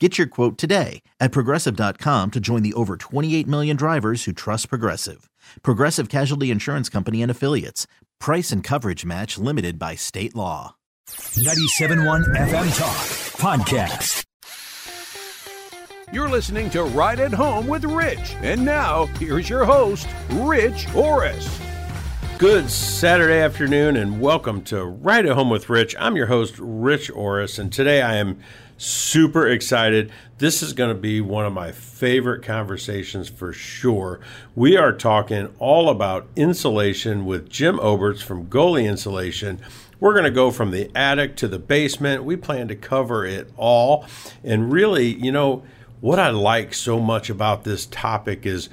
Get your quote today at progressive.com to join the over 28 million drivers who trust Progressive. Progressive Casualty Insurance Company and Affiliates. Price and coverage match limited by state law. 97.1 FM Talk Podcast. You're listening to Right at Home with Rich. And now, here's your host, Rich Orris. Good Saturday afternoon, and welcome to Right at Home with Rich. I'm your host, Rich Orris, and today I am super excited. This is going to be one of my favorite conversations for sure. We are talking all about insulation with Jim Oberts from Goalie Insulation. We're going to go from the attic to the basement. We plan to cover it all. And really, you know, what I like so much about this topic is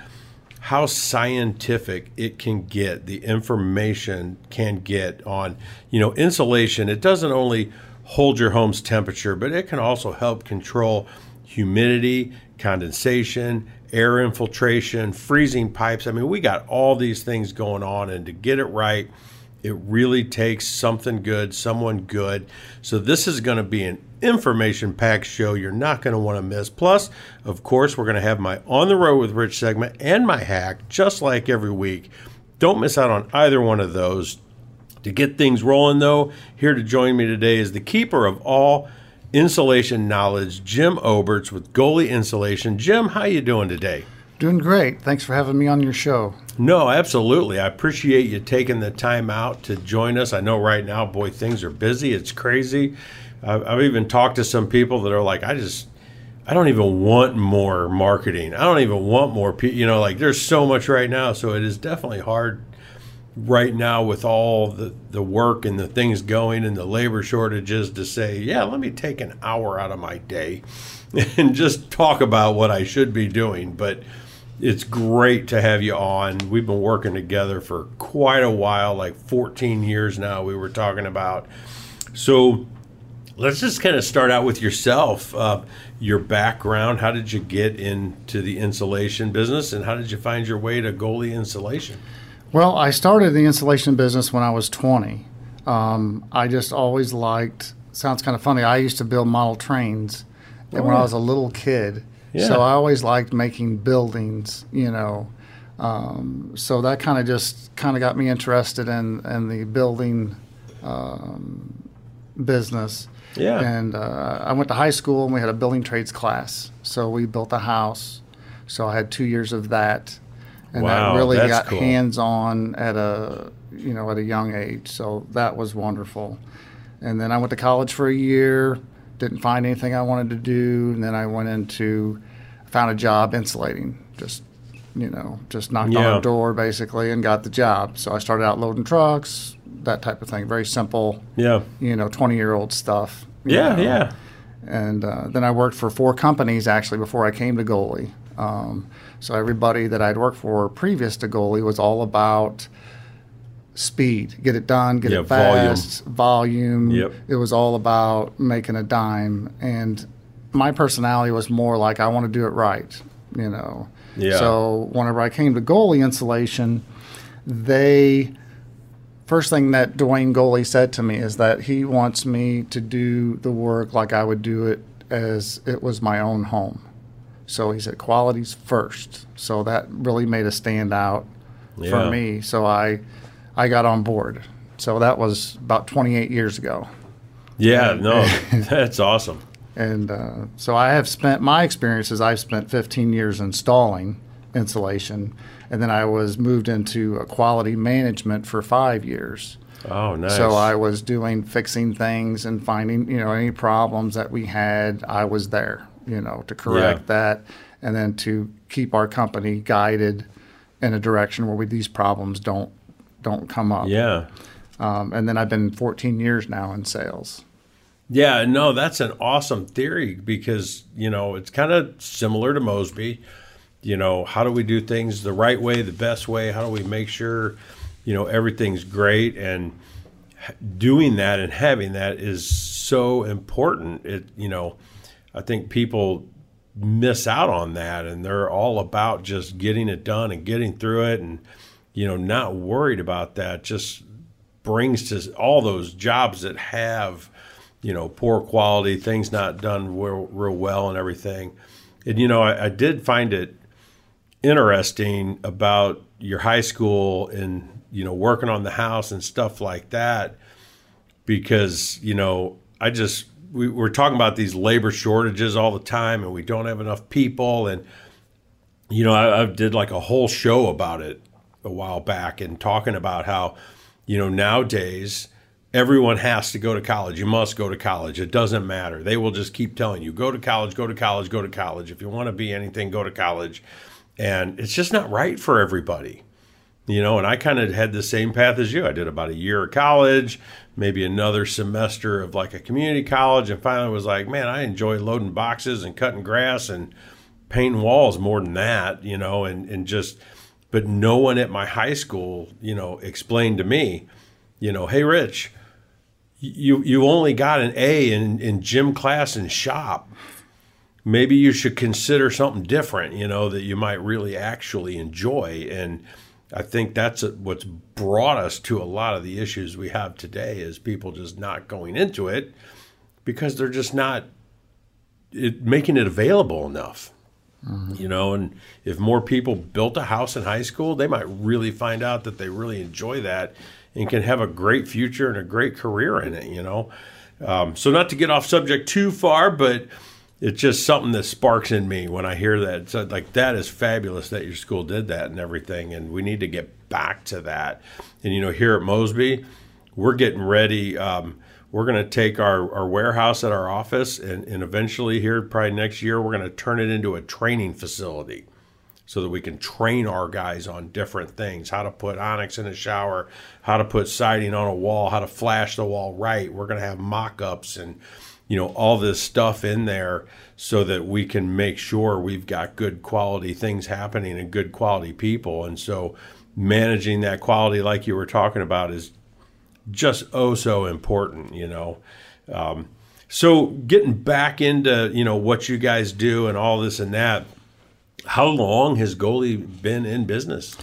how scientific it can get, the information can get on, you know, insulation. It doesn't only hold your home's temperature, but it can also help control humidity, condensation, air infiltration, freezing pipes. I mean, we got all these things going on, and to get it right, it really takes something good, someone good. So, this is going to be an information packed show you're not going to want to miss. Plus, of course, we're going to have my On the Road with Rich segment and my hack, just like every week. Don't miss out on either one of those. To get things rolling, though, here to join me today is the keeper of all insulation knowledge, Jim Oberts with Goalie Insulation. Jim, how you doing today? Doing great. Thanks for having me on your show. No, absolutely. I appreciate you taking the time out to join us. I know right now, boy, things are busy. It's crazy. I've even talked to some people that are like, I just, I don't even want more marketing. I don't even want more, people. you know, like there's so much right now. So it is definitely hard right now with all the, the work and the things going and the labor shortages to say, yeah, let me take an hour out of my day and just talk about what I should be doing. But it's great to have you on. We've been working together for quite a while, like 14 years now, we were talking about. So let's just kind of start out with yourself, uh, your background. How did you get into the insulation business and how did you find your way to goalie insulation? Well, I started the insulation business when I was 20. Um, I just always liked, sounds kind of funny, I used to build model trains oh. when I was a little kid. Yeah. So I always liked making buildings, you know. Um, so that kind of just kind of got me interested in, in the building um, business. Yeah. And uh, I went to high school and we had a building trades class. So we built a house. So I had two years of that and wow, that really got cool. hands on at a you know at a young age. So that was wonderful. And then I went to college for a year, didn't find anything I wanted to do, and then I went into found a job insulating. Just you know, just knocked yeah. on a door basically and got the job. So I started out loading trucks, that type of thing. Very simple. Yeah. You know, twenty year old stuff. Yeah, know. yeah. And uh, then I worked for four companies actually before I came to goalie. Um, so everybody that I'd worked for previous to goalie was all about speed, get it done, get yeah, it fast, volume. volume. Yep. It was all about making a dime. And my personality was more like I want to do it right, you know. Yeah. So whenever I came to goalie insulation, they first thing that Dwayne Goalie said to me is that he wants me to do the work like I would do it as it was my own home. So he said quality's first. So that really made a standout yeah. for me. So I I got on board. So that was about 28 years ago. Yeah, and, no, that's awesome. And uh, so I have spent my experiences. I've spent 15 years installing insulation, and then I was moved into quality management for five years. Oh, nice. So I was doing fixing things and finding, you know, any problems that we had. I was there, you know, to correct yeah. that, and then to keep our company guided in a direction where we, these problems don't don't come up. Yeah. Um, and then I've been 14 years now in sales. Yeah, no, that's an awesome theory because you know it's kind of similar to Mosby. You know, how do we do things the right way, the best way? How do we make sure you know everything's great and doing that and having that is so important. It you know, I think people miss out on that and they're all about just getting it done and getting through it and you know not worried about that just brings to all those jobs that have you know poor quality things not done real, real well and everything and you know I, I did find it interesting about your high school and you know working on the house and stuff like that because you know I just we, we're talking about these labor shortages all the time, and we don't have enough people. And you know, I, I did like a whole show about it a while back, and talking about how you know nowadays everyone has to go to college. You must go to college. It doesn't matter. They will just keep telling you, go to college, go to college, go to college. If you want to be anything, go to college. And it's just not right for everybody. You know, and I kind of had the same path as you. I did about a year of college, maybe another semester of like a community college, and finally was like, man, I enjoy loading boxes and cutting grass and painting walls more than that, you know, and, and just, but no one at my high school, you know, explained to me, you know, hey, Rich, you, you only got an A in, in gym class and shop. Maybe you should consider something different, you know, that you might really actually enjoy. And, I think that's what's brought us to a lot of the issues we have today is people just not going into it because they're just not it, making it available enough. Mm-hmm. You know, and if more people built a house in high school, they might really find out that they really enjoy that and can have a great future and a great career in it. You know, um, so not to get off subject too far, but it's just something that sparks in me when I hear that. So, like that is fabulous that your school did that and everything, and we need to get back to that. And you know, here at Mosby, we're getting ready. Um, we're going to take our, our warehouse at our office, and, and eventually, here probably next year, we're going to turn it into a training facility so that we can train our guys on different things how to put onyx in a shower, how to put siding on a wall, how to flash the wall right. We're going to have mock ups and you know all this stuff in there so that we can make sure we've got good quality things happening and good quality people. And so managing that quality like you were talking about is just oh so important you know. Um, so getting back into you know what you guys do and all this and that how long has Goalie been in business?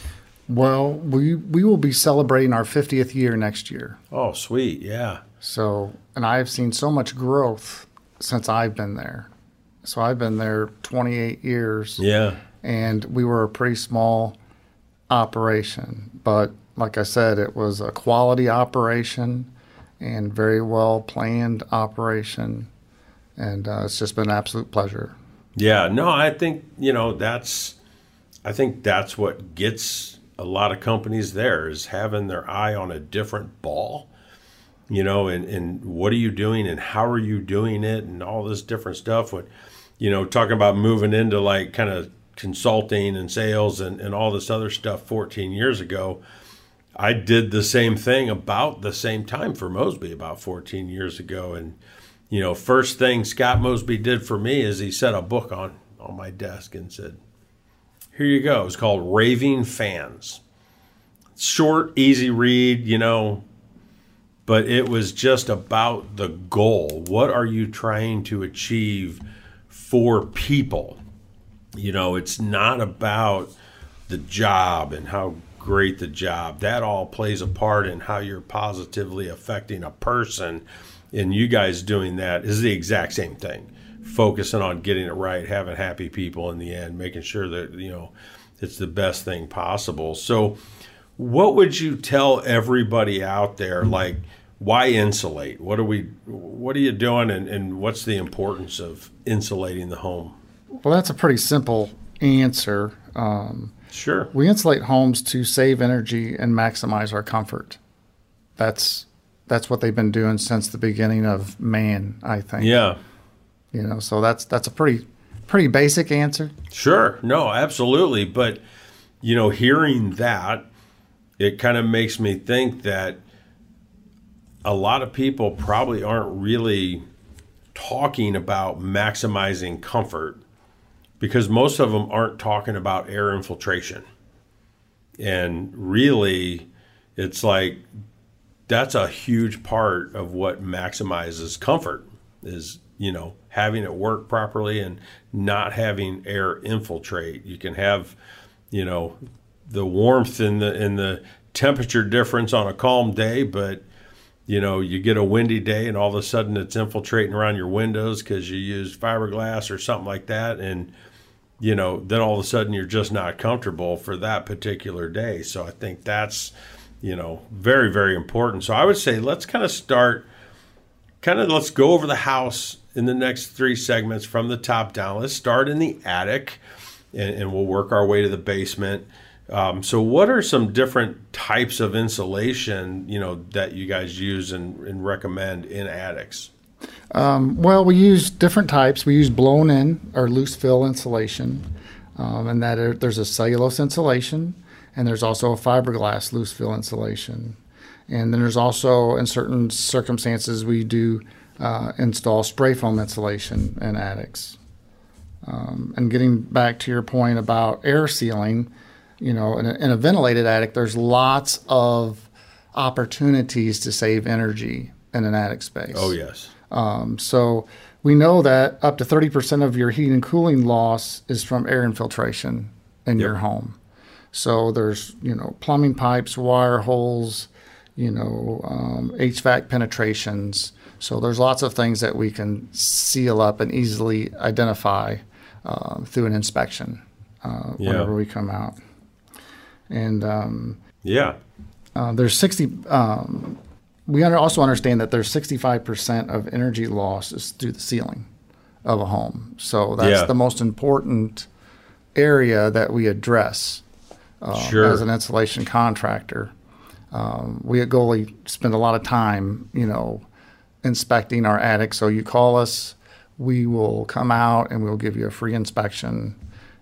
Well we we will be celebrating our 50th year next year. Oh sweet yeah. So, and I've seen so much growth since I've been there. So I've been there 28 years. Yeah. And we were a pretty small operation, but like I said, it was a quality operation and very well planned operation. And uh, it's just been an absolute pleasure. Yeah, no, I think, you know, that's, I think that's what gets a lot of companies there is having their eye on a different ball you know, and, and what are you doing and how are you doing it and all this different stuff. When, you know, talking about moving into like kind of consulting and sales and, and all this other stuff 14 years ago, I did the same thing about the same time for Mosby about 14 years ago. And, you know, first thing Scott Mosby did for me is he set a book on, on my desk and said, here you go. It's called Raving Fans. Short, easy read, you know, but it was just about the goal. What are you trying to achieve for people? You know, it's not about the job and how great the job. That all plays a part in how you're positively affecting a person. And you guys doing that is the exact same thing. Focusing on getting it right, having happy people in the end, making sure that, you know, it's the best thing possible. So, what would you tell everybody out there? Like, why insulate? What are we? What are you doing, and, and what's the importance of insulating the home? Well, that's a pretty simple answer. Um, sure. We insulate homes to save energy and maximize our comfort. That's that's what they've been doing since the beginning of man. I think. Yeah. You know, so that's that's a pretty pretty basic answer. Sure. No, absolutely. But you know, hearing that, it kind of makes me think that a lot of people probably aren't really talking about maximizing comfort because most of them aren't talking about air infiltration. And really, it's like that's a huge part of what maximizes comfort is, you know, having it work properly and not having air infiltrate. You can have, you know, the warmth and the and the temperature difference on a calm day, but you know, you get a windy day and all of a sudden it's infiltrating around your windows because you use fiberglass or something like that. And, you know, then all of a sudden you're just not comfortable for that particular day. So I think that's, you know, very, very important. So I would say let's kind of start, kind of let's go over the house in the next three segments from the top down. Let's start in the attic and, and we'll work our way to the basement. Um, so, what are some different types of insulation, you know, that you guys use and, and recommend in attics? Um, well, we use different types. We use blown in or loose fill insulation, um, and that are, there's a cellulose insulation, and there's also a fiberglass loose fill insulation, and then there's also, in certain circumstances, we do uh, install spray foam insulation in attics. Um, and getting back to your point about air sealing you know, in a, in a ventilated attic, there's lots of opportunities to save energy in an attic space. Oh, yes. Um, so we know that up to 30% of your heating and cooling loss is from air infiltration in yep. your home. So there's, you know, plumbing pipes, wire holes, you know, um, HVAC penetrations. So there's lots of things that we can seal up and easily identify uh, through an inspection uh, yeah. whenever we come out and um, yeah, uh, there's 60. Um, we also understand that there's 65% of energy loss is through the ceiling of a home. So that's yeah. the most important area that we address uh, sure. as an insulation contractor. Um, we at Goalie spend a lot of time, you know, inspecting our attic. So you call us, we will come out and we'll give you a free inspection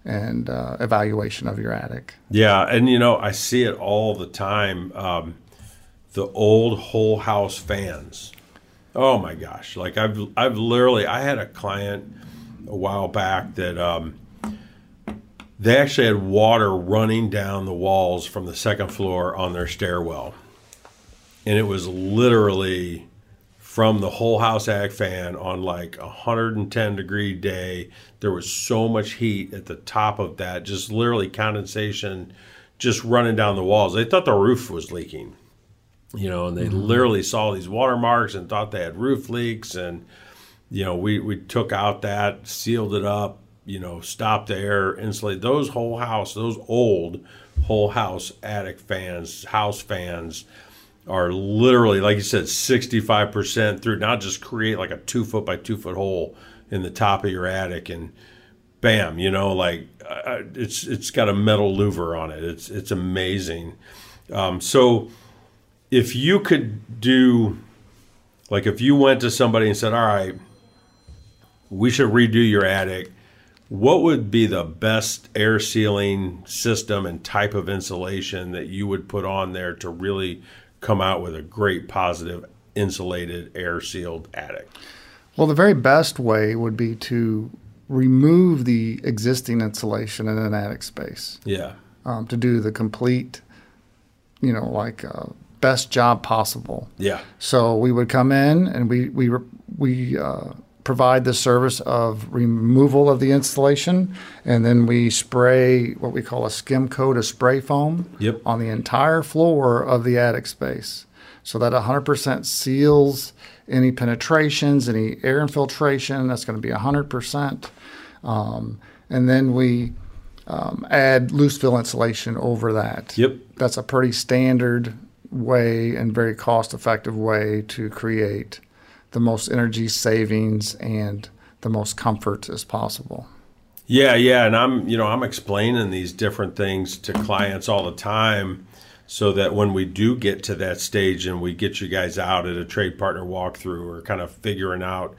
and uh, evaluation of your attic. Yeah, and you know I see it all the time. Um, the old whole house fans. Oh my gosh! Like I've I've literally I had a client a while back that um, they actually had water running down the walls from the second floor on their stairwell, and it was literally from the whole house ag fan on like a 110 degree day. There was so much heat at the top of that, just literally condensation just running down the walls. They thought the roof was leaking, you know, and they mm-hmm. literally saw these watermarks and thought they had roof leaks. And, you know, we, we took out that, sealed it up, you know, stopped the air, insulated those whole house, those old whole house attic fans, house fans are literally, like you said, 65% through, not just create like a two foot by two foot hole in the top of your attic and bam, you know, like uh, it's, it's got a metal louver on it. It's, it's amazing. Um, so if you could do, like if you went to somebody and said, all right, we should redo your attic, what would be the best air sealing system and type of insulation that you would put on there to really come out with a great positive insulated air sealed attic? Well, the very best way would be to remove the existing insulation in an attic space. Yeah. Um, to do the complete, you know, like uh, best job possible. Yeah. So we would come in and we we we uh, provide the service of removal of the installation, and then we spray what we call a skim coat of spray foam yep. on the entire floor of the attic space. So that 100% seals any penetrations, any air infiltration. That's going to be 100%. Um, and then we um, add loose fill insulation over that. Yep. That's a pretty standard way and very cost effective way to create the most energy savings and the most comfort as possible. Yeah, yeah, and I'm, you know, I'm explaining these different things to clients all the time so that when we do get to that stage and we get you guys out at a trade partner walkthrough or kind of figuring out,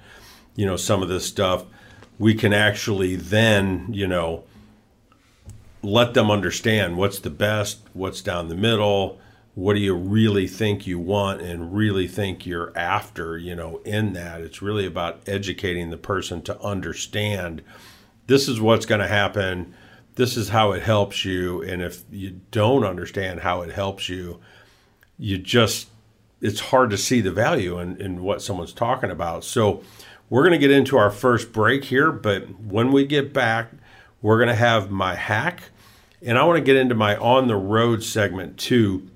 you know, some of this stuff, we can actually then, you know, let them understand what's the best, what's down the middle, what do you really think you want and really think you're after, you know, in that. It's really about educating the person to understand this is what's going to happen. This is how it helps you. And if you don't understand how it helps you, you just, it's hard to see the value in, in what someone's talking about. So, we're going to get into our first break here, but when we get back, we're going to have my hack. And I want to get into my on the road segment too,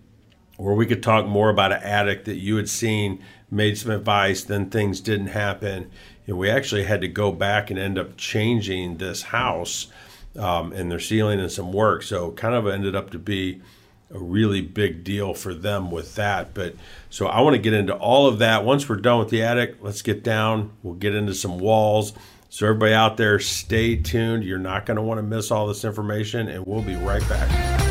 where we could talk more about an addict that you had seen, made some advice, then things didn't happen and we actually had to go back and end up changing this house um, and their ceiling and some work. So kind of ended up to be a really big deal for them with that. But so I want to get into all of that. Once we're done with the attic, let's get down. We'll get into some walls. So everybody out there, stay tuned. You're not going to want to miss all this information, and we'll be right back.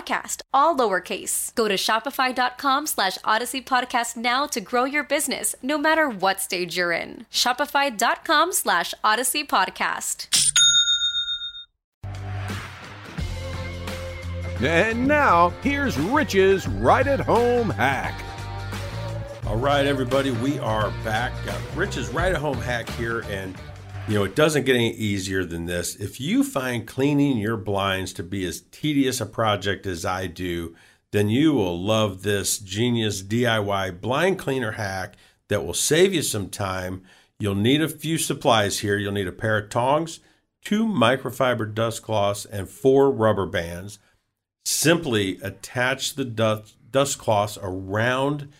all lowercase. Go to shopify.com slash odyssey podcast now to grow your business, no matter what stage you're in. Shopify.com slash odyssey podcast. And now, here's Rich's Right at Home hack. All right, everybody, we are back. Got Rich's Right at Home hack here, and you know, it doesn't get any easier than this. If you find cleaning your blinds to be as tedious a project as I do, then you will love this genius DIY blind cleaner hack that will save you some time. You'll need a few supplies here. You'll need a pair of tongs, two microfiber dust cloths, and four rubber bands. Simply attach the dust, dust cloths around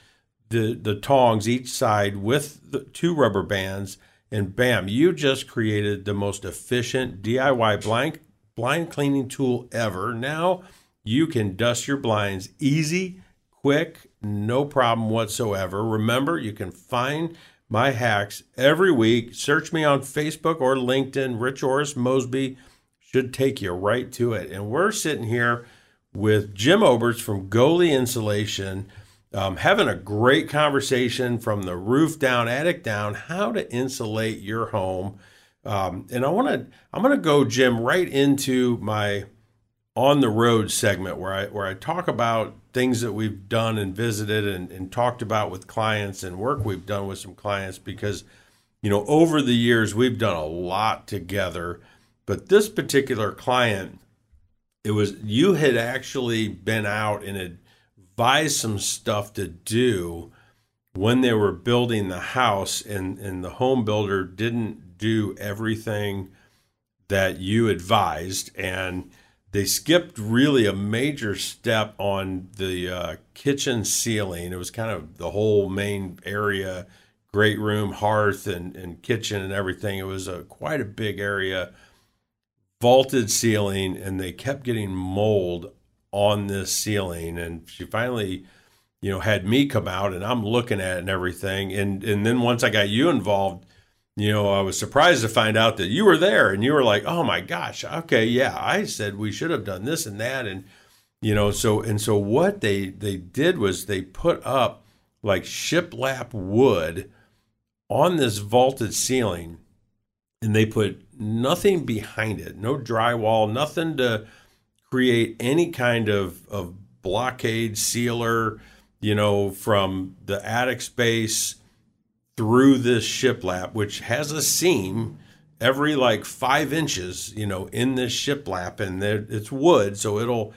the, the tongs each side with the two rubber bands and bam, you just created the most efficient DIY blind, blind cleaning tool ever. Now you can dust your blinds easy, quick, no problem whatsoever. Remember, you can find my hacks every week. Search me on Facebook or LinkedIn. Rich Orris Mosby should take you right to it. And we're sitting here with Jim Oberts from Goalie Insulation, um, having a great conversation from the roof down, attic down, how to insulate your home. Um, and I want to, I'm going to go, Jim, right into my on the road segment where I where I talk about things that we've done and visited and, and talked about with clients and work we've done with some clients because you know over the years we've done a lot together but this particular client it was you had actually been out and advised some stuff to do when they were building the house and and the home builder didn't do everything that you advised and they skipped really a major step on the uh, kitchen ceiling. It was kind of the whole main area, great room, hearth, and, and kitchen and everything. It was a quite a big area, vaulted ceiling, and they kept getting mold on this ceiling. And she finally, you know, had me come out, and I'm looking at it and everything. And and then once I got you involved you know, I was surprised to find out that you were there and you were like, oh my gosh, okay, yeah, I said we should have done this and that. And, you know, so, and so what they, they did was they put up like shiplap wood on this vaulted ceiling and they put nothing behind it, no drywall, nothing to create any kind of, of blockade sealer, you know, from the attic space through this shiplap, which has a seam every like five inches, you know, in this shiplap, and there, it's wood, so it'll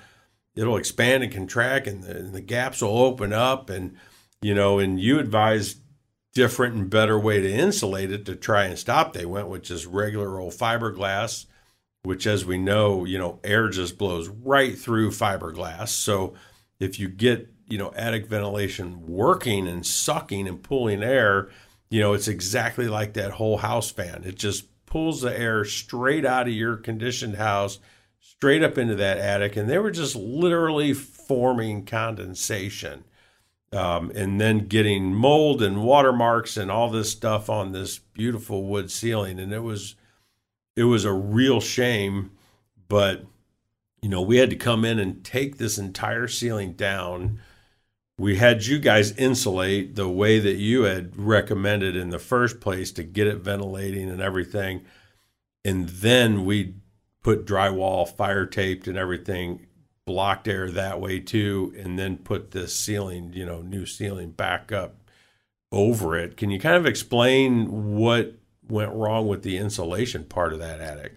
it'll expand and contract, and the, and the gaps will open up, and you know, and you advise different and better way to insulate it to try and stop. They went with just regular old fiberglass, which, as we know, you know, air just blows right through fiberglass. So if you get you know attic ventilation working and sucking and pulling air you know, it's exactly like that whole house fan. It just pulls the air straight out of your conditioned house, straight up into that attic. And they were just literally forming condensation. Um, and then getting mold and watermarks and all this stuff on this beautiful wood ceiling. And it was it was a real shame, but you know, we had to come in and take this entire ceiling down we had you guys insulate the way that you had recommended in the first place to get it ventilating and everything. And then we put drywall, fire taped, and everything, blocked air that way too, and then put this ceiling, you know, new ceiling back up over it. Can you kind of explain what went wrong with the insulation part of that attic?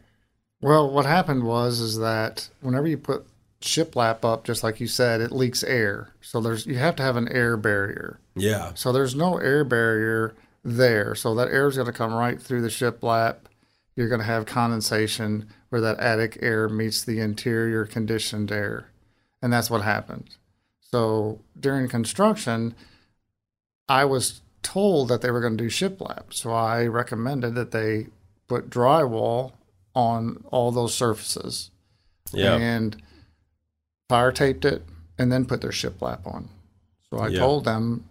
Well, what happened was is that whenever you put shiplap up, just like you said, it leaks air. So there's you have to have an air barrier. Yeah. So there's no air barrier there. So that air is going to come right through the shiplap. You're going to have condensation where that attic air meets the interior conditioned air. And that's what happened. So during construction, I was told that they were going to do shiplap. So I recommended that they put drywall on all those surfaces. Yeah. And fire taped it, and then put their shiplap on. So I told them,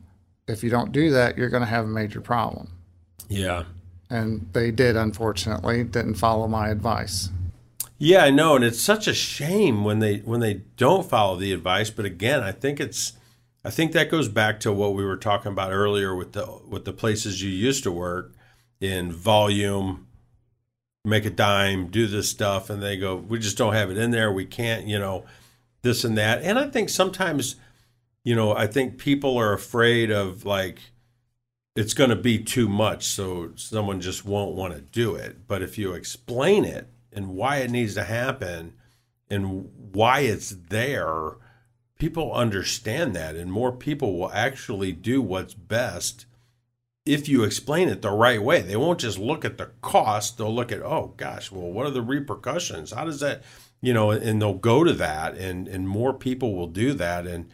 if you don't do that, you're going to have a major problem. Yeah. And they did, unfortunately, didn't follow my advice. Yeah, I know, and it's such a shame when they when they don't follow the advice. But again, I think it's I think that goes back to what we were talking about earlier with the with the places you used to work in volume, make a dime, do this stuff, and they go, we just don't have it in there. We can't, you know this and that. And I think sometimes, you know, I think people are afraid of like it's going to be too much, so someone just won't want to do it. But if you explain it and why it needs to happen and why it's there, people understand that, and more people will actually do what's best if you explain it the right way. They won't just look at the cost, they'll look at, oh gosh, well, what are the repercussions? How does that you know, and they'll go to that, and and more people will do that, and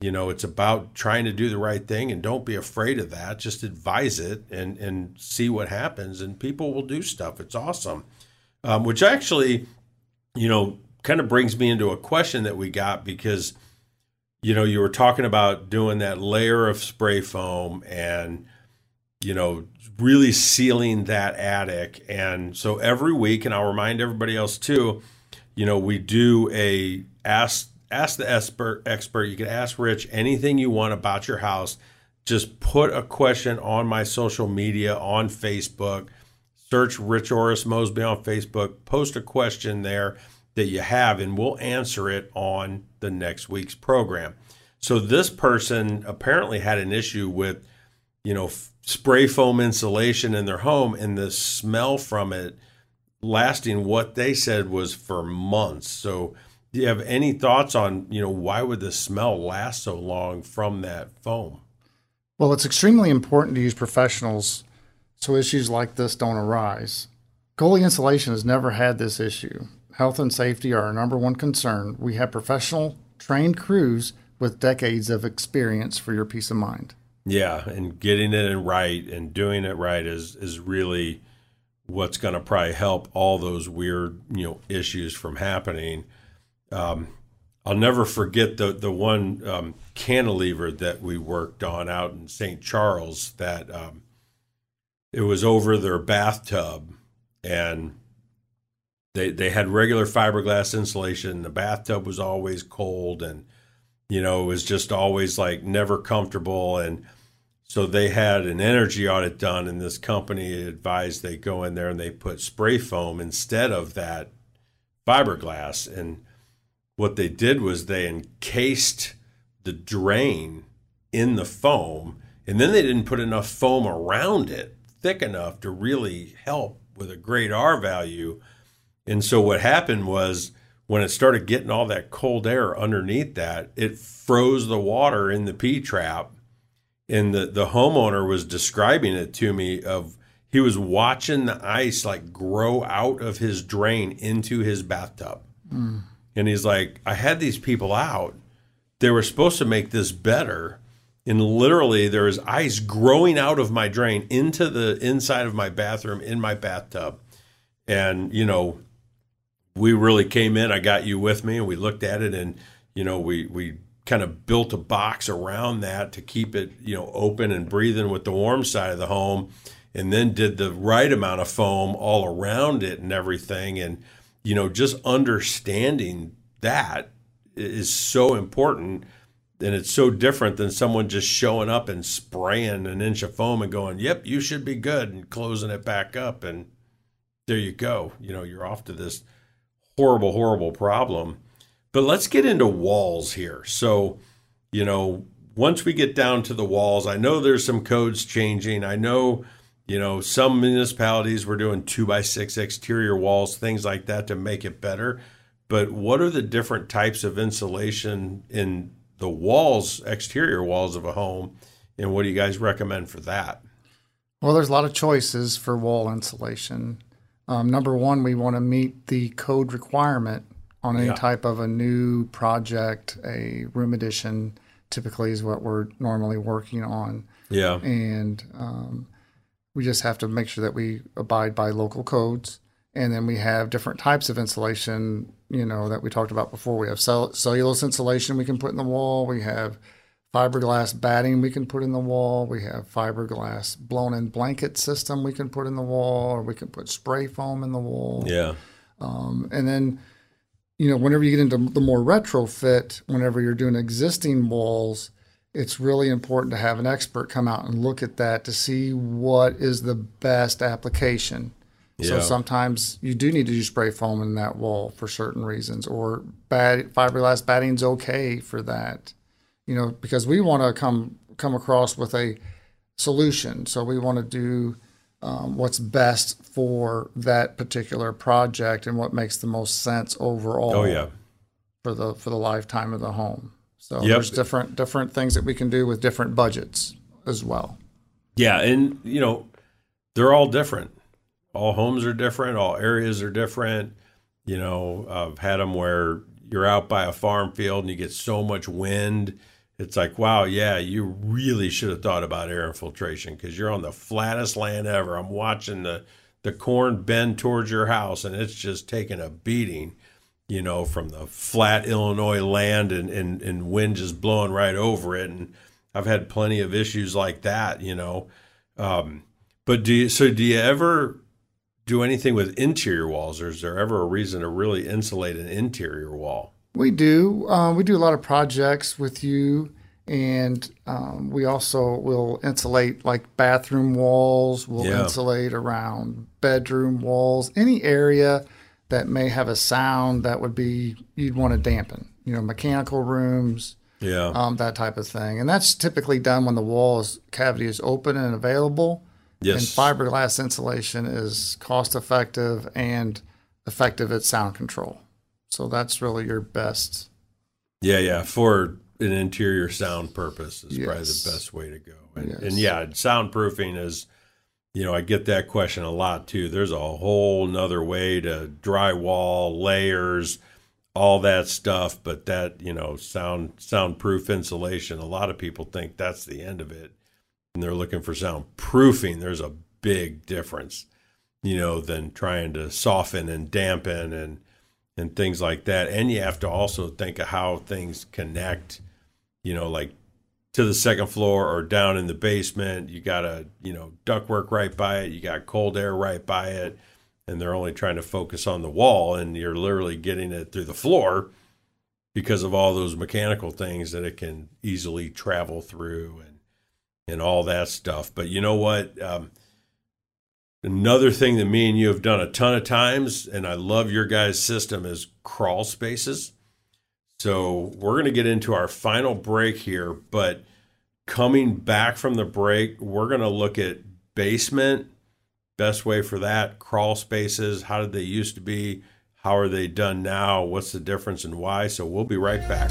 you know, it's about trying to do the right thing, and don't be afraid of that. Just advise it, and and see what happens, and people will do stuff. It's awesome, um, which actually, you know, kind of brings me into a question that we got because you know, you were talking about doing that layer of spray foam and, you know, really sealing that attic. And so every week, and I'll remind everybody else too, you know, we do a ask ask the expert expert. You can ask Rich anything you want about your house. Just put a question on my social media on Facebook. Search Rich Orris Mosby on Facebook. Post a question there that you have, and we'll answer it on the next week's program. So this person apparently had an issue with, you know, f- spray foam insulation in their home, and the smell from it lasting what they said was for months. So do you have any thoughts on, you know, why would the smell last so long from that foam? Well, it's extremely important to use professionals so issues like this don't arise. Goalie insulation has never had this issue. Health and safety are our number one concern. We have professional, trained crews with decades of experience for your peace of mind. Yeah, and getting it right and doing it right is is really what's going to probably help all those weird you know issues from happening. Um, I'll never forget the the one um, cantilever that we worked on out in St. Charles. That um, it was over their bathtub, and they they had regular fiberglass insulation. The bathtub was always cold, and you know it was just always like never comfortable. And so they had an energy audit done, and this company advised they go in there and they put spray foam instead of that fiberglass. And what they did was they encased the drain in the foam, and then they didn't put enough foam around it thick enough to really help with a great R value. And so what happened was when it started getting all that cold air underneath that, it froze the water in the P trap and the the homeowner was describing it to me of he was watching the ice like grow out of his drain into his bathtub. Mm. And he's like, I had these people out. They were supposed to make this better. And literally, there is ice growing out of my drain into the inside of my bathroom in my bathtub. And, you know, we really came in. I got you with me and we looked at it and, you know, we, we kind of built a box around that to keep it, you know, open and breathing with the warm side of the home, and then did the right amount of foam all around it and everything. And, you know, just understanding that is so important. And it's so different than someone just showing up and spraying an inch of foam and going, yep, you should be good, and closing it back up. And there you go. You know, you're off to this horrible, horrible problem. But let's get into walls here. So, you know, once we get down to the walls, I know there's some codes changing. I know, you know, some municipalities were doing two by six exterior walls, things like that to make it better. But what are the different types of insulation in the walls, exterior walls of a home? And what do you guys recommend for that? Well, there's a lot of choices for wall insulation. Um, number one, we want to meet the code requirement on any yeah. type of a new project, a room addition typically is what we're normally working on. Yeah. And um, we just have to make sure that we abide by local codes. And then we have different types of insulation, you know, that we talked about before. We have cell- cellulose insulation we can put in the wall. We have fiberglass batting we can put in the wall. We have fiberglass blown in blanket system we can put in the wall, or we can put spray foam in the wall. Yeah. Um, and then you know, whenever you get into the more retrofit, whenever you're doing existing walls, it's really important to have an expert come out and look at that to see what is the best application. Yeah. So sometimes you do need to use spray foam in that wall for certain reasons, or bad fiberglass batting's okay for that. You know, because we want to come come across with a solution. So we want to do um, what's best for that particular project and what makes the most sense overall. Oh yeah, for the for the lifetime of the home. So yep. there's different different things that we can do with different budgets as well. Yeah, and you know they're all different. All homes are different. All areas are different. You know, I've had them where you're out by a farm field and you get so much wind it's like, wow, yeah, you really should have thought about air infiltration because you're on the flattest land ever. I'm watching the the corn bend towards your house and it's just taking a beating. you know, from the flat Illinois land and, and, and wind just blowing right over it. And I've had plenty of issues like that, you know. Um, but do you, so do you ever do anything with interior walls or is there ever a reason to really insulate an interior wall? We do. Uh, we do a lot of projects with you and um, we also will insulate like bathroom walls. We'll yeah. insulate around bedroom walls, any area that may have a sound that would be you'd want to dampen. You know, mechanical rooms, yeah, um, that type of thing. And that's typically done when the wall is, cavity is open and available. Yes, and fiberglass insulation is cost effective and effective at sound control. So that's really your best. Yeah, yeah. For an interior sound purpose is yes. probably the best way to go. And, yes. and yeah, soundproofing is, you know, I get that question a lot too. There's a whole nother way to drywall layers, all that stuff, but that you know, sound soundproof insulation. A lot of people think that's the end of it, and they're looking for soundproofing. There's a big difference, you know, than trying to soften and dampen and and things like that. And you have to also think of how things connect you know, like to the second floor or down in the basement. You got a, you know, ductwork right by it. You got cold air right by it. And they're only trying to focus on the wall and you're literally getting it through the floor because of all those mechanical things that it can easily travel through and and all that stuff. But you know what? Um, another thing that me and you have done a ton of times, and I love your guys' system, is crawl spaces. So we're going to get into our final break here, but coming back from the break, we're going to look at basement, best way for that, crawl spaces, how did they used to be, how are they done now, what's the difference and why. So we'll be right back.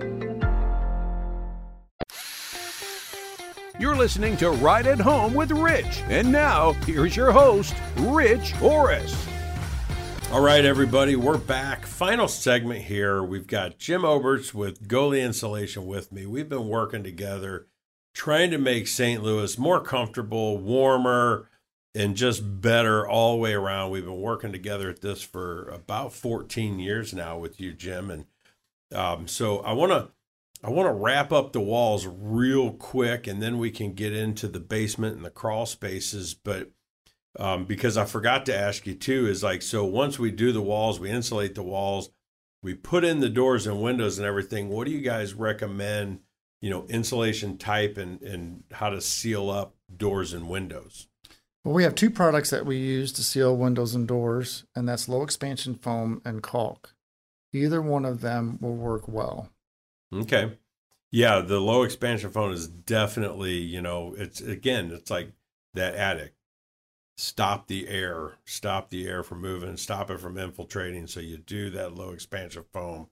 You're listening to Right at Home with Rich. And now, here's your host, Rich Orris. All right, everybody, we're back. Final segment here. We've got Jim Oberts with Goley Insulation with me. We've been working together trying to make St. Louis more comfortable, warmer, and just better all the way around. We've been working together at this for about 14 years now with you, Jim. And um, so I want to I want to wrap up the walls real quick, and then we can get into the basement and the crawl spaces. But um, because I forgot to ask you too is like so once we do the walls, we insulate the walls, we put in the doors and windows and everything. What do you guys recommend? You know, insulation type and and how to seal up doors and windows. Well, we have two products that we use to seal windows and doors, and that's low expansion foam and caulk. Either one of them will work well. Okay. Yeah, the low expansion foam is definitely, you know, it's again, it's like that attic stop the air, stop the air from moving, stop it from infiltrating. So you do that low expansion foam,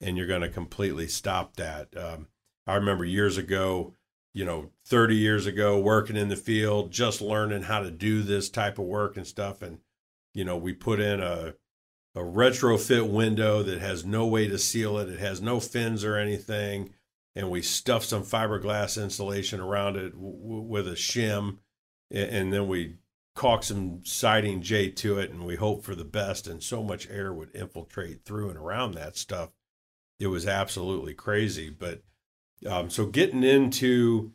and you're going to completely stop that. Um, I remember years ago, you know, 30 years ago, working in the field, just learning how to do this type of work and stuff. And, you know, we put in a, a retrofit window that has no way to seal it, it has no fins or anything. And we stuff some fiberglass insulation around it w- with a shim. And, then we caulk some siding J to it, and we hope for the best. And so much air would infiltrate through and around that stuff. It was absolutely crazy. But um, so getting into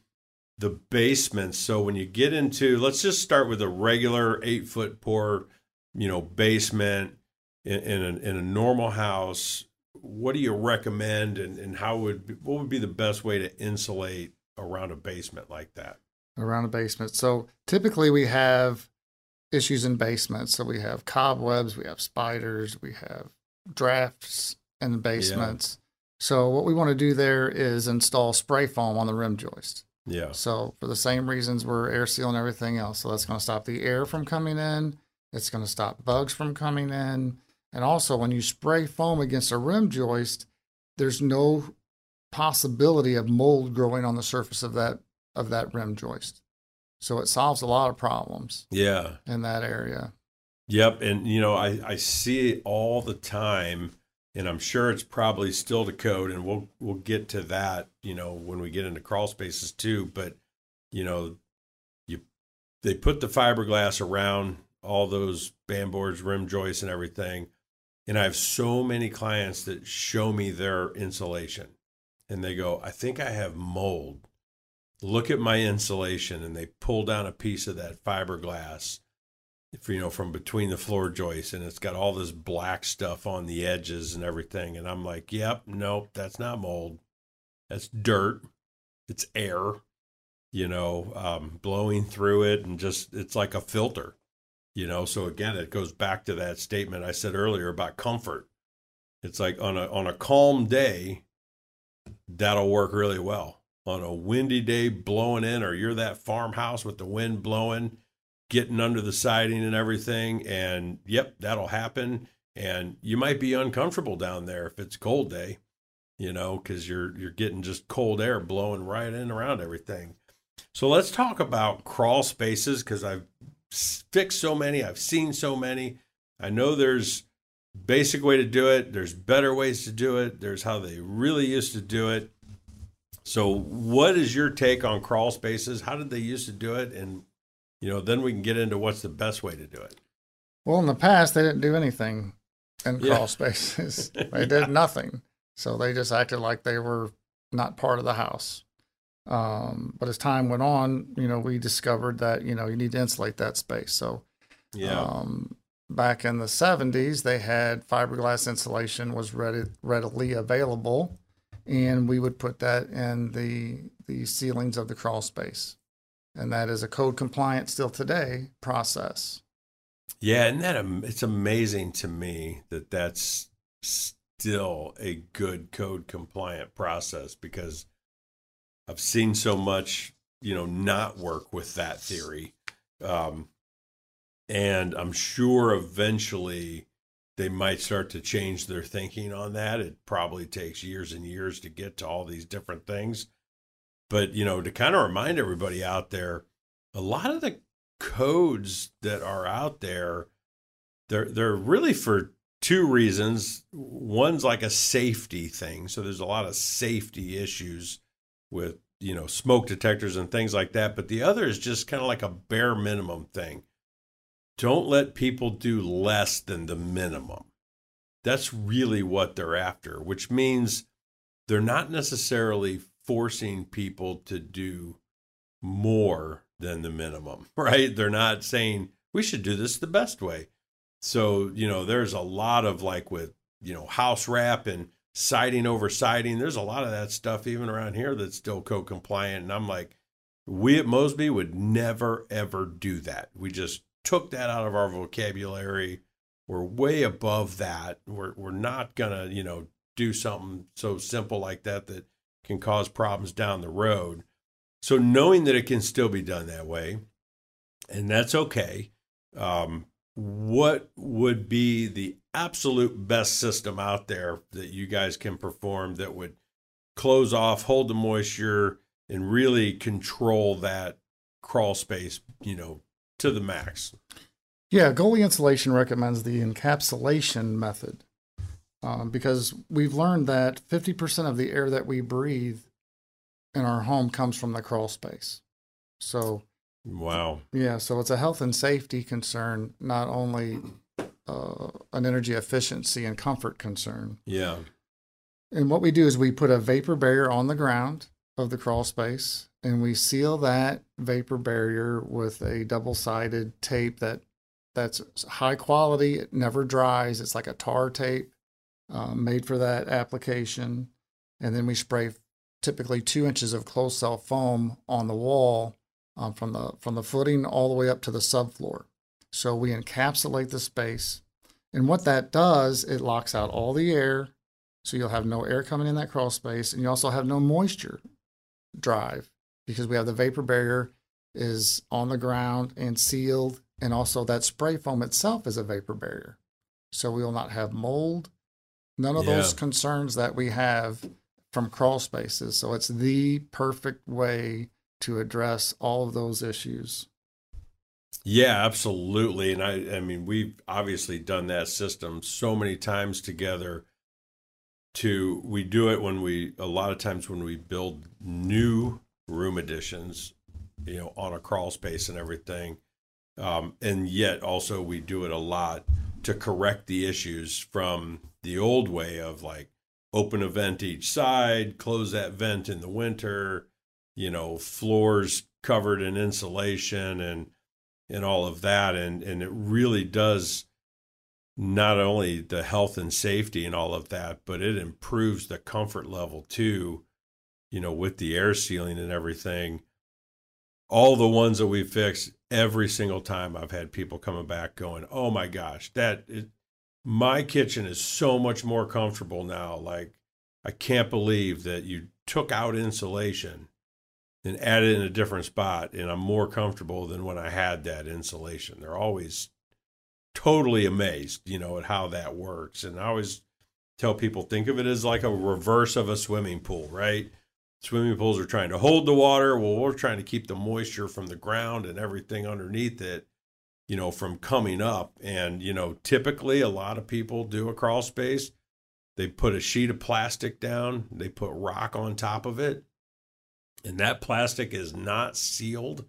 the basement. So when you get into, let's just start with a regular eight foot pour you know, basement in, in, a, in a normal house, what do you recommend and, and how would what would be the best way to insulate around a basement like that? Around a basement. So typically we have issues in basements. So we have cobwebs, we have spiders, we have drafts in the basements. Yeah. So what we want to do there is install spray foam on the rim joist. Yeah. So for the same reasons we're air sealing everything else. So that's going to stop the air from coming in. It's going to stop bugs from coming in. And also when you spray foam against a rim joist, there's no possibility of mold growing on the surface of that of that rim joist. So it solves a lot of problems. Yeah. In that area. Yep. And you know, I, I see it all the time and I'm sure it's probably still the code and we'll we'll get to that, you know, when we get into crawl spaces too. But, you know, you they put the fiberglass around all those band boards, rim joists and everything. And I have so many clients that show me their insulation and they go, I think I have mold. Look at my insulation and they pull down a piece of that fiberglass you know from between the floor joists and it's got all this black stuff on the edges and everything and i'm like yep nope that's not mold. That's dirt. It's air you know um, blowing through it and just it's like a filter you know so again it goes back to that statement i said earlier about comfort it's like on a on a calm day that'll work really well on a windy day blowing in, or you're that farmhouse with the wind blowing, getting under the siding and everything. And yep, that'll happen. And you might be uncomfortable down there if it's cold day, you know, because you're you're getting just cold air blowing right in around everything. So let's talk about crawl spaces because I've fixed so many, I've seen so many. I know there's basic way to do it. There's better ways to do it. There's how they really used to do it. So, what is your take on crawl spaces? How did they used to do it? And, you know, then we can get into what's the best way to do it. Well, in the past, they didn't do anything in crawl spaces, they did nothing. So, they just acted like they were not part of the house. Um, but as time went on, you know, we discovered that, you know, you need to insulate that space. So, yeah. Um, back in the 70s, they had fiberglass insulation was ready, readily available and we would put that in the the ceilings of the crawl space, and that is a code compliant still today process. Yeah, and that it's amazing to me that that's still a good code compliant process because I've seen so much, you know, not work with that theory. Um, and I'm sure eventually they might start to change their thinking on that. It probably takes years and years to get to all these different things. But, you know, to kind of remind everybody out there, a lot of the codes that are out there, they're they're really for two reasons. One's like a safety thing. So there's a lot of safety issues with, you know, smoke detectors and things like that. But the other is just kind of like a bare minimum thing don't let people do less than the minimum. That's really what they're after, which means they're not necessarily forcing people to do more than the minimum, right? They're not saying we should do this the best way. So, you know, there's a lot of like with, you know, house wrap and siding over siding. There's a lot of that stuff even around here that's still code compliant. And I'm like, we at Mosby would never, ever do that. We just took that out of our vocabulary. We're way above that. We're we're not gonna, you know, do something so simple like that that can cause problems down the road. So knowing that it can still be done that way, and that's okay. Um, what would be the absolute best system out there that you guys can perform that would close off, hold the moisture, and really control that crawl space, you know, to the max. Yeah, Goley Insulation recommends the encapsulation method um, because we've learned that 50% of the air that we breathe in our home comes from the crawl space. So, wow. Yeah, so it's a health and safety concern, not only uh, an energy efficiency and comfort concern. Yeah. And what we do is we put a vapor barrier on the ground of the crawl space and we seal that vapor barrier with a double sided tape that that's high quality. It never dries. It's like a tar tape um, made for that application. And then we spray typically two inches of closed cell foam on the wall um, from the from the footing all the way up to the subfloor. So we encapsulate the space, and what that does, it locks out all the air, so you'll have no air coming in that crawl space, and you also have no moisture drive because we have the vapor barrier is on the ground and sealed, and also that spray foam itself is a vapor barrier, so we will not have mold. None of yeah. those concerns that we have from crawl spaces. So it's the perfect way to address all of those issues. Yeah, absolutely. And I I mean we've obviously done that system so many times together to we do it when we a lot of times when we build new room additions, you know, on a crawl space and everything. Um, and yet also we do it a lot to correct the issues from the old way of like open a vent each side, close that vent in the winter, you know, floors covered in insulation and and all of that and and it really does not only the health and safety and all of that, but it improves the comfort level too, you know, with the air sealing and everything. All the ones that we fixed, every single time I've had people coming back going, "Oh my gosh, that is, my kitchen is so much more comfortable now. Like I can't believe that you took out insulation and add it in a different spot and I'm more comfortable than when I had that insulation. They're always totally amazed, you know, at how that works. And I always tell people think of it as like a reverse of a swimming pool, right? Swimming pools are trying to hold the water. Well, we're trying to keep the moisture from the ground and everything underneath it, you know, from coming up. And, you know, typically a lot of people do a crawl space. They put a sheet of plastic down, they put rock on top of it, and that plastic is not sealed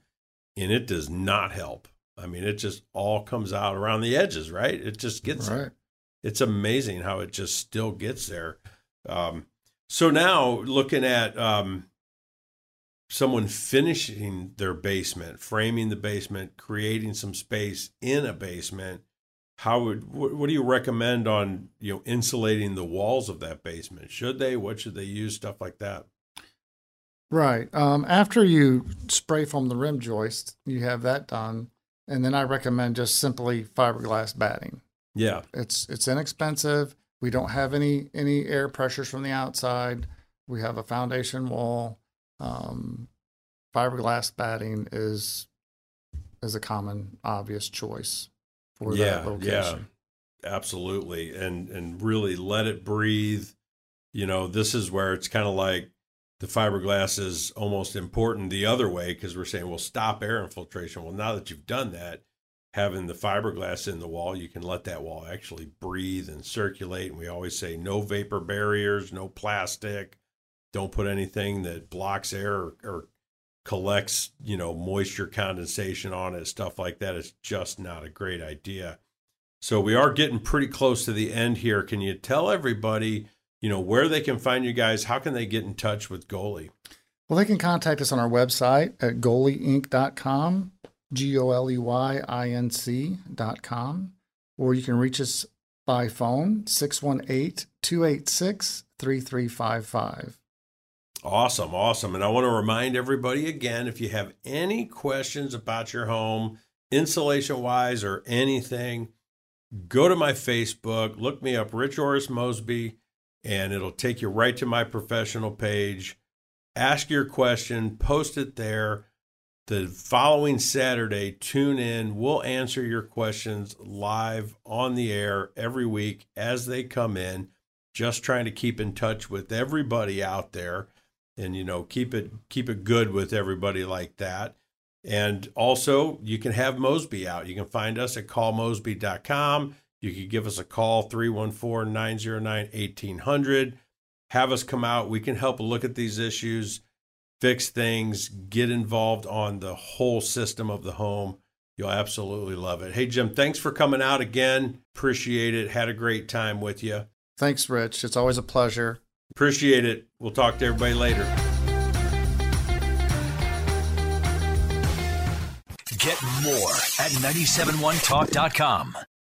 and it does not help. I mean, it just all comes out around the edges, right? It just gets right. there. It's amazing how it just still gets there. Um, so now looking at um, someone finishing their basement, framing the basement, creating some space in a basement, how would what, what do you recommend on you know insulating the walls of that basement? Should they? What should they use? Stuff like that. Right. Um, after you spray foam the rim joist, you have that done, and then I recommend just simply fiberglass batting. Yeah, it's it's inexpensive. We don't have any any air pressures from the outside. We have a foundation wall. Um, fiberglass batting is is a common obvious choice for yeah, that location. Yeah, absolutely, and and really let it breathe. You know, this is where it's kind of like the fiberglass is almost important the other way because we're saying, well, stop air infiltration. Well, now that you've done that, having the fiberglass in the wall, you can let that wall actually breathe and circulate. And we always say no vapor barriers, no plastic. Don't put anything that blocks air or, or collects, you know, moisture condensation on it, stuff like that. It's just not a great idea. So we are getting pretty close to the end here. Can you tell everybody? You know, where they can find you guys. How can they get in touch with Goley? Well, they can contact us on our website at goleyinc.com, G O L E Y I N C.com, or you can reach us by phone, 618 286 3355. Awesome, awesome. And I want to remind everybody again if you have any questions about your home, insulation wise, or anything, go to my Facebook, look me up, Rich Orris Mosby and it'll take you right to my professional page. Ask your question, post it there. The following Saturday, tune in. We'll answer your questions live on the air every week as they come in. Just trying to keep in touch with everybody out there and you know keep it keep it good with everybody like that. And also, you can have Mosby out. You can find us at callmosby.com. You could give us a call, 314 909 1800. Have us come out. We can help look at these issues, fix things, get involved on the whole system of the home. You'll absolutely love it. Hey, Jim, thanks for coming out again. Appreciate it. Had a great time with you. Thanks, Rich. It's always a pleasure. Appreciate it. We'll talk to everybody later. Get more at 971talk.com.